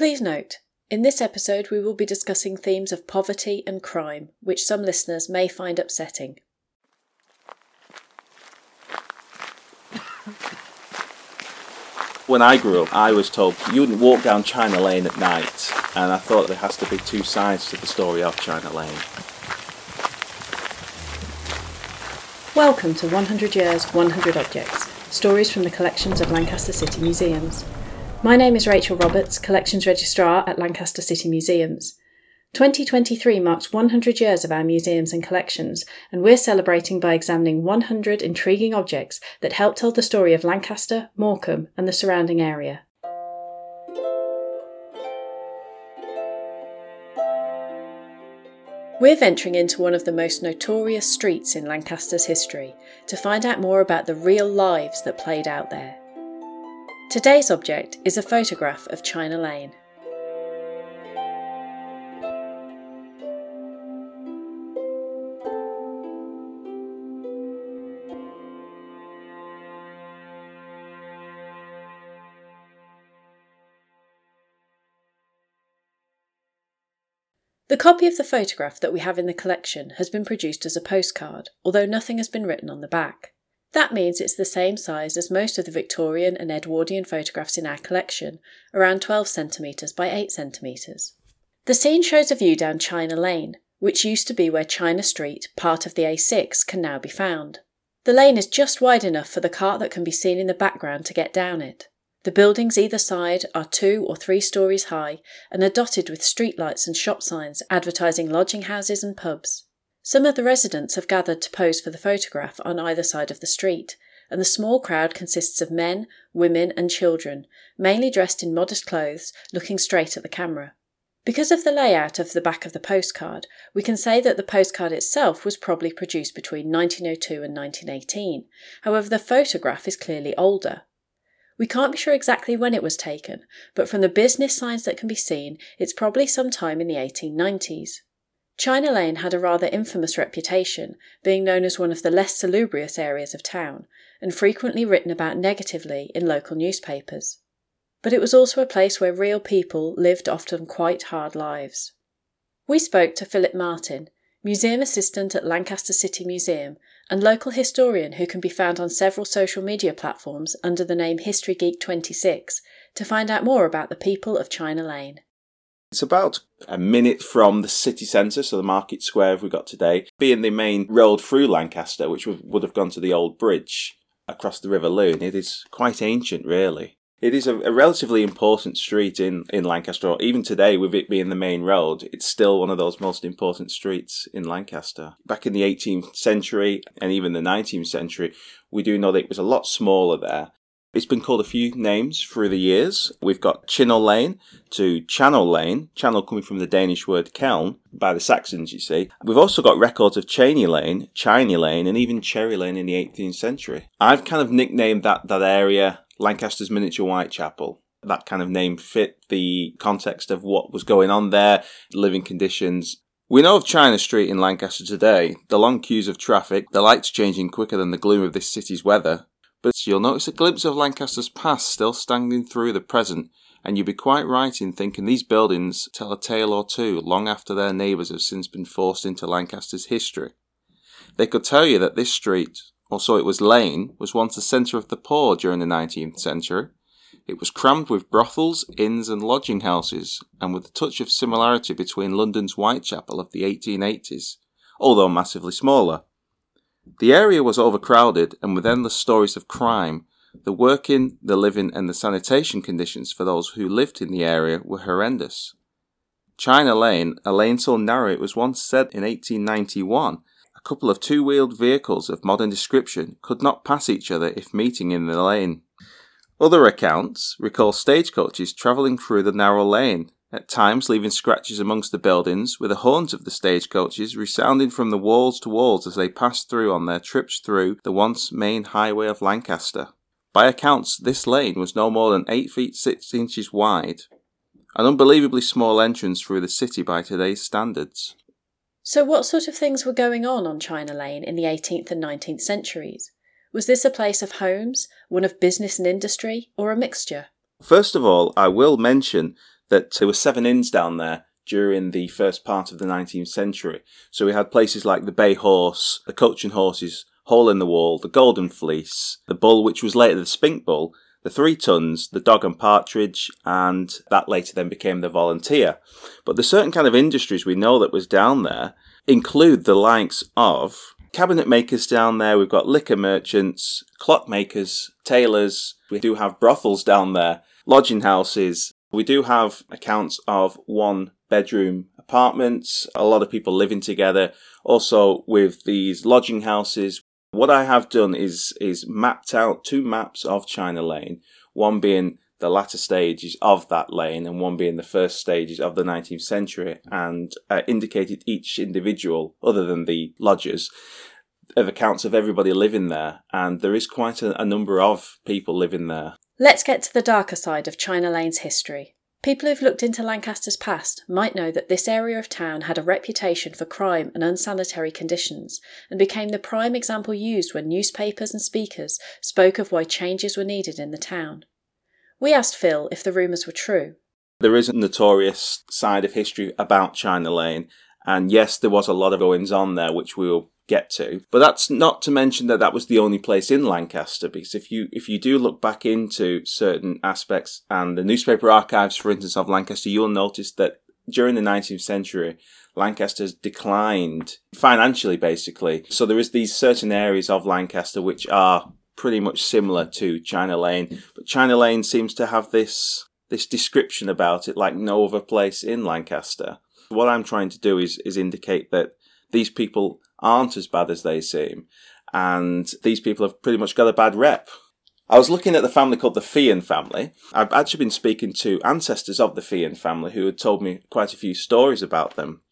Please note, in this episode we will be discussing themes of poverty and crime, which some listeners may find upsetting. When I grew up, I was told you wouldn't walk down China Lane at night, and I thought there has to be two sides to the story of China Lane. Welcome to 100 Years, 100 Objects stories from the collections of Lancaster City Museums. My name is Rachel Roberts, Collections Registrar at Lancaster City Museums. 2023 marks 100 years of our museums and collections, and we're celebrating by examining 100 intriguing objects that help tell the story of Lancaster, Morecambe, and the surrounding area. We're venturing into one of the most notorious streets in Lancaster's history to find out more about the real lives that played out there. Today's object is a photograph of China Lane. The copy of the photograph that we have in the collection has been produced as a postcard, although nothing has been written on the back. That means it's the same size as most of the Victorian and Edwardian photographs in our collection, around 12 centimetres by 8 centimetres. The scene shows a view down China Lane, which used to be where China Street, part of the A6, can now be found. The lane is just wide enough for the cart that can be seen in the background to get down it. The buildings either side are two or three stories high and are dotted with streetlights and shop signs advertising lodging houses and pubs. Some of the residents have gathered to pose for the photograph on either side of the street, and the small crowd consists of men, women, and children, mainly dressed in modest clothes, looking straight at the camera. Because of the layout of the back of the postcard, we can say that the postcard itself was probably produced between 1902 and 1918. However, the photograph is clearly older. We can't be sure exactly when it was taken, but from the business signs that can be seen, it's probably sometime in the 1890s. China Lane had a rather infamous reputation, being known as one of the less salubrious areas of town, and frequently written about negatively in local newspapers. But it was also a place where real people lived often quite hard lives. We spoke to Philip Martin, museum assistant at Lancaster City Museum and local historian who can be found on several social media platforms under the name History Geek 26, to find out more about the people of China Lane. It's about a minute from the city centre, so the market square we've got today, being the main road through Lancaster, which would have gone to the old bridge across the River Lune. It is quite ancient, really. It is a, a, relatively important street in, in Lancaster. Even today, with it being the main road, it's still one of those most important streets in Lancaster. Back in the 18th century and even the 19th century, we do know that it was a lot smaller there. It's been called a few names through the years. We've got Chinnel Lane to Channel Lane, channel coming from the Danish word keln, by the Saxons, you see. We've also got records of Cheney Lane, Chiney Lane, and even Cherry Lane in the 18th century. I've kind of nicknamed that, that area Lancaster's Miniature Whitechapel. That kind of name fit the context of what was going on there, living conditions, we know of China Street in Lancaster today, the long queues of traffic, the lights changing quicker than the gloom of this city's weather, but you'll notice a glimpse of Lancaster's past still standing through the present, and you'd be quite right in thinking these buildings tell a tale or two long after their neighbours have since been forced into Lancaster's history. They could tell you that this street, or so it was lane, was once the centre of the poor during the 19th century. It was crammed with brothels, inns, and lodging houses, and with a touch of similarity between London's Whitechapel of the 1880s, although massively smaller. The area was overcrowded, and with endless stories of crime, the working, the living, and the sanitation conditions for those who lived in the area were horrendous. China Lane, a lane so narrow it was once said in 1891 a couple of two wheeled vehicles of modern description could not pass each other if meeting in the lane. Other accounts recall stagecoaches travelling through the narrow lane, at times leaving scratches amongst the buildings, with the horns of the stagecoaches resounding from the walls to walls as they passed through on their trips through the once main highway of Lancaster. By accounts, this lane was no more than 8 feet 6 inches wide, an unbelievably small entrance through the city by today's standards. So, what sort of things were going on on China Lane in the 18th and 19th centuries? Was this a place of homes, one of business and industry, or a mixture? First of all, I will mention that there were seven inns down there during the first part of the 19th century. So we had places like the Bay Horse, the Coach and Horses, Hole in the Wall, the Golden Fleece, the Bull, which was later the Spink Bull, the Three Tuns, the Dog and Partridge, and that later then became the Volunteer. But the certain kind of industries we know that was down there include the likes of cabinet makers down there. We've got liquor merchants, clockmakers, tailors. We do have brothels down there, lodging houses. We do have accounts of one bedroom apartments, a lot of people living together. Also with these lodging houses, what I have done is is mapped out two maps of China Lane, one being the latter stages of that lane and one being the first stages of the 19th century and uh, indicated each individual other than the lodgers of accounts of everybody living there. And there is quite a, a number of people living there. Let's get to the darker side of china lane's history. People who've looked into Lancaster's past might know that this area of town had a reputation for crime and unsanitary conditions, and became the prime example used when newspapers and speakers spoke of why changes were needed in the town. We asked Phil if the rumours were true. There is a notorious side of history about China Lane, and yes, there was a lot of goings on there, which we will get to. But that's not to mention that that was the only place in Lancaster, because if you if you do look back into certain aspects and the newspaper archives, for instance, of Lancaster, you'll notice that during the 19th century, Lancaster's declined financially, basically. So there is these certain areas of Lancaster which are pretty much similar to China Lane, but China Lane seems to have this this description about it like no other place in Lancaster. What I'm trying to do is is indicate that these people aren't as bad as they seem, and these people have pretty much got a bad rep. I was looking at the family called the Fian family. I've actually been speaking to ancestors of the Fian family who had told me quite a few stories about them.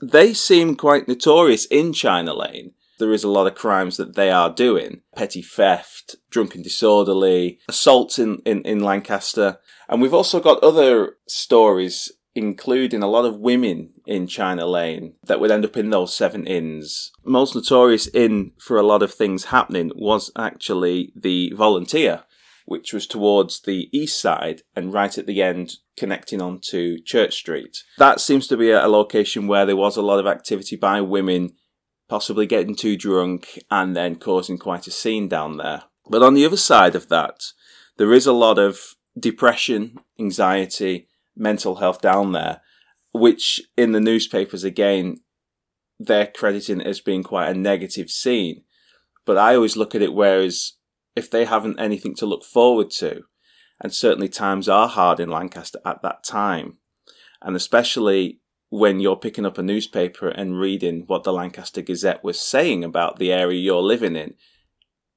They seem quite notorious in China Lane. There is a lot of crimes that they are doing petty theft, drunken disorderly, assaults in, in, in Lancaster. And we've also got other stories including a lot of women in China Lane that would end up in those seven inns. Most notorious inn for a lot of things happening was actually the Volunteer, which was towards the east side and right at the end connecting onto Church Street. That seems to be a location where there was a lot of activity by women, possibly getting too drunk and then causing quite a scene down there. But on the other side of that, there is a lot of depression, anxiety, mental health down there, which in the newspapers again they're crediting as being quite a negative scene. But I always look at it whereas if they haven't anything to look forward to, and certainly times are hard in Lancaster at that time, and especially when you're picking up a newspaper and reading what the Lancaster Gazette was saying about the area you're living in,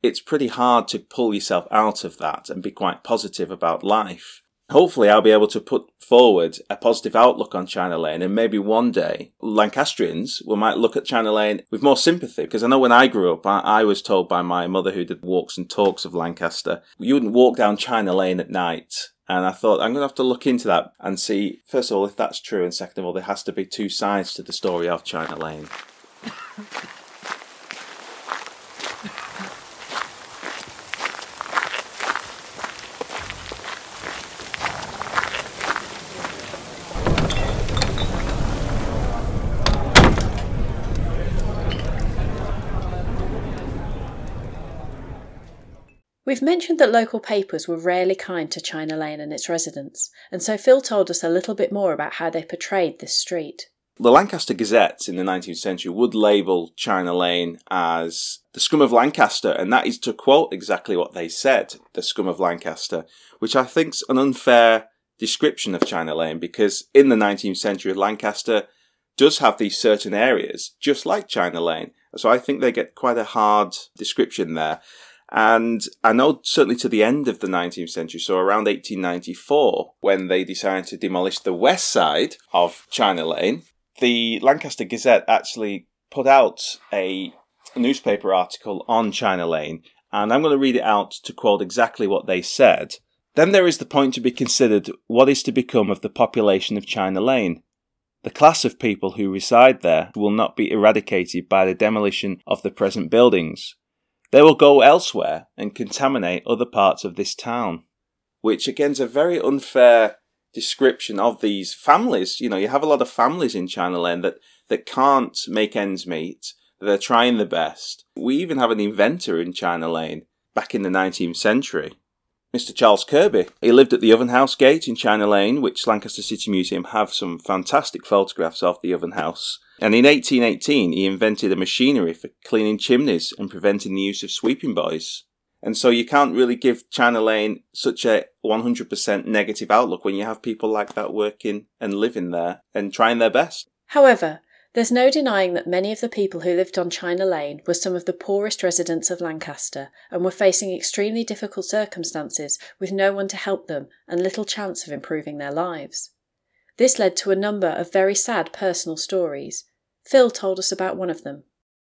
it's pretty hard to pull yourself out of that and be quite positive about life. Hopefully I'll be able to put forward a positive outlook on China Lane and maybe one day Lancastrians will might look at China Lane with more sympathy. Because I know when I grew up I, I, was told by my mother who did walks and talks of Lancaster you wouldn't walk down China Lane at night and I thought I'm going to have to look into that and see first of all if that's true and second of all there has to be two sides to the story of China Lane mentioned that local papers were rarely kind to China Lane and its residents, and so Phil told us a little bit more about how they portrayed this street. The Lancaster Gazette in the 19th century would label China Lane as the scum of Lancaster, and that is to quote exactly what they said, the scum of Lancaster, which I think's an unfair description of China Lane because in the 19th century, Lancaster does have these certain areas, just like China Lane. So I think they get quite a hard description there. And I know certainly to the end of the 19th century, so around 1894, when they decided to demolish the west side of China Lane, the Lancaster Gazette actually put out a newspaper article on China Lane, and I'm going to read it out to quote exactly what they said. Then there is the point to be considered what is to become of the population of China Lane. The class of people who reside there will not be eradicated by the demolition of the present buildings. They will go elsewhere and contaminate other parts of this town. Which again is a very unfair description of these families. You know, you have a lot of families in China Lane that, that can't make ends meet. They're trying the best. We even have an inventor in China Lane back in the 19th century. Mr. Charles Kirby. He lived at the Oven House Gate in China Lane, which Lancaster City Museum have some fantastic photographs of the Oven House. And in 1818, he invented a machinery for cleaning chimneys and preventing the use of sweeping boys. And so you can't really give China Lane such a 100% negative outlook when you have people like that working and living there and trying their best. However, there's no denying that many of the people who lived on China Lane were some of the poorest residents of Lancaster and were facing extremely difficult circumstances with no one to help them and little chance of improving their lives. This led to a number of very sad personal stories. Phil told us about one of them.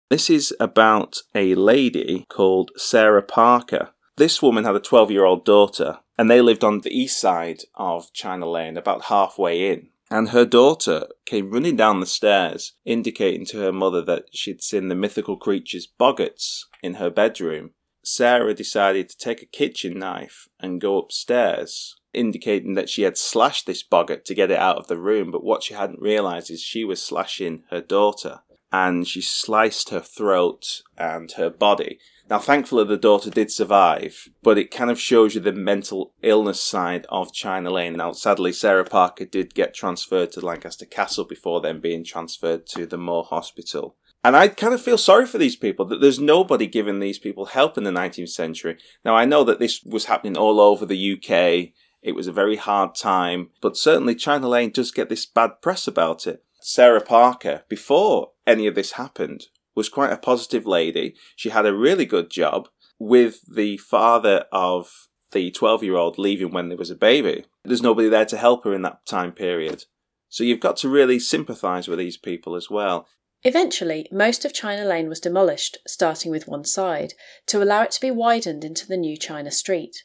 This is about a lady called Sarah Parker. This woman had a 12 year old daughter, and they lived on the east side of China Lane, about halfway in and her daughter came running down the stairs, indicating to her mother that she'd seen the mythical creatures boggarts in her bedroom. Sarah decided to take a kitchen knife and go upstairs, indicating that she had slashed this boggart to get it out of the room, but what she hadn't realised is she was slashing her daughter. And she sliced her throat and her body. Now, thankfully, the daughter did survive, but it kind of shows you the mental illness side of China Lane. Now, sadly, Sarah Parker did get transferred to Lancaster Castle before then being transferred to the Moor Hospital. And I kind of feel sorry for these people that there's nobody giving these people help in the 19th century. Now, I know that this was happening all over the UK. It was a very hard time, but certainly China Lane does get this bad press about it. Sarah Parker, before any of this happened, was quite a positive lady. She had a really good job with the father of the 12 year old leaving when there was a baby. There's nobody there to help her in that time period. So you've got to really sympathise with these people as well. Eventually, most of China Lane was demolished, starting with one side, to allow it to be widened into the new China Street.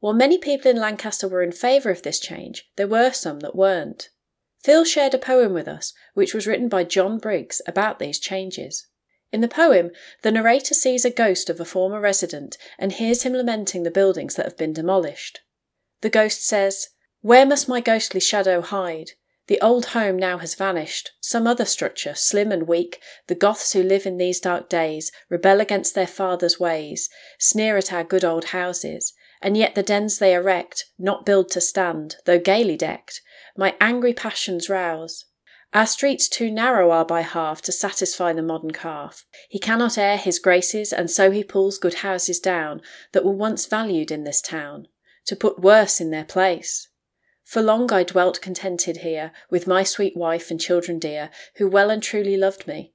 While many people in Lancaster were in favour of this change, there were some that weren't. Phil shared a poem with us, which was written by John Briggs about these changes. In the poem, the narrator sees a ghost of a former resident and hears him lamenting the buildings that have been demolished. The ghost says, Where must my ghostly shadow hide? The old home now has vanished. Some other structure, slim and weak, the Goths who live in these dark days rebel against their fathers' ways, sneer at our good old houses, and yet the dens they erect, not build to stand, though gaily decked, my angry passions rouse. Our streets too narrow are by half to satisfy the modern calf. He cannot air his graces, and so he pulls good houses down that were once valued in this town, to put worse in their place. For long I dwelt contented here, with my sweet wife and children dear, who well and truly loved me.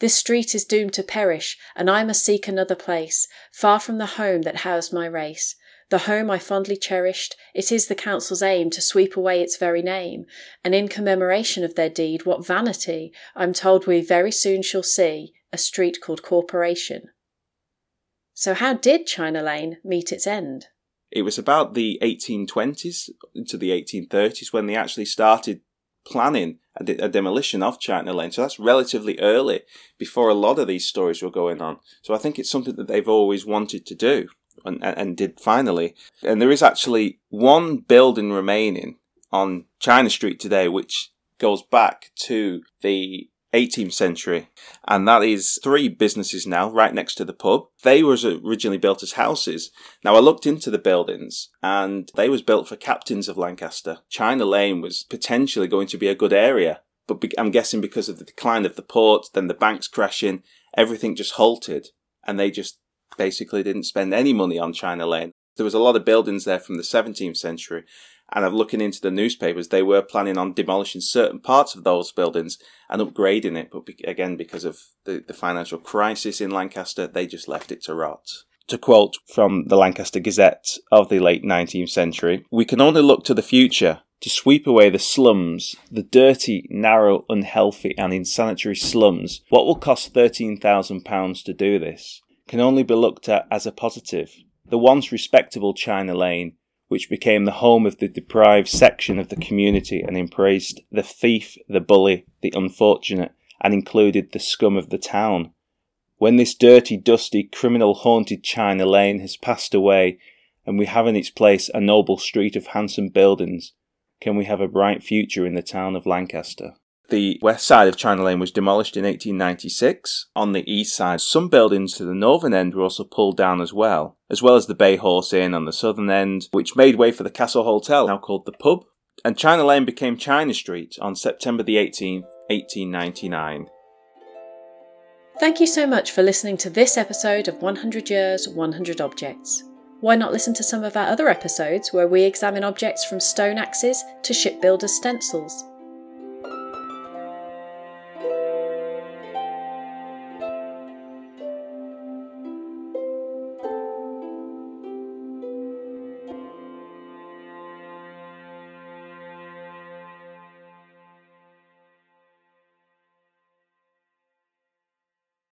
This street is doomed to perish, and I must seek another place, far from the home that housed my race, the home I fondly cherished, it is the council's aim to sweep away its very name, and in commemoration of their deed, what vanity, I'm told we very soon shall see, a street called Corporation. So, how did China Lane meet its end? It was about the 1820s into the 1830s when they actually started planning a, de- a, demolition of China Lane. So that's relatively early before a lot of these stories were going on. So I think it's something that they've always wanted to do and, and did finally. And there is actually one building remaining on China Street today, which goes back to the 18th century, and that is three businesses now right next to the pub. They was originally built as houses. Now I looked into the buildings, and they was built for captains of Lancaster. China Lane was potentially going to be a good area, but I'm guessing because of the decline of the port, then the banks crashing, everything just halted, and they just basically didn't spend any money on China Lane. There was a lot of buildings there from the 17th century, and I'm looking into the newspapers, they were planning on demolishing certain parts of those buildings and upgrading it, but again, because of the, the financial crisis in Lancaster, they just left it to rot. To quote from the Lancaster Gazette of the late 19th century, we can only look to the future to sweep away the slums, the dirty, narrow, unhealthy, and insanitary slums. What will cost £13,000 to do this? Can only be looked at as a positive. The once respectable China Lane, which became the home of the deprived section of the community and embraced the thief, the bully, the unfortunate, and included the scum of the town. When this dirty, dusty, criminal haunted China Lane has passed away, and we have in its place a noble street of handsome buildings, can we have a bright future in the town of Lancaster? The west side of China Lane was demolished in 1896. On the east side, some buildings to the northern end were also pulled down as well, as well as the Bay Horse Inn on the southern end, which made way for the Castle Hotel, now called the Pub. And China Lane became China Street on September the 18th, 1899. Thank you so much for listening to this episode of 100 Years, 100 Objects. Why not listen to some of our other episodes where we examine objects from stone axes to shipbuilders' stencils?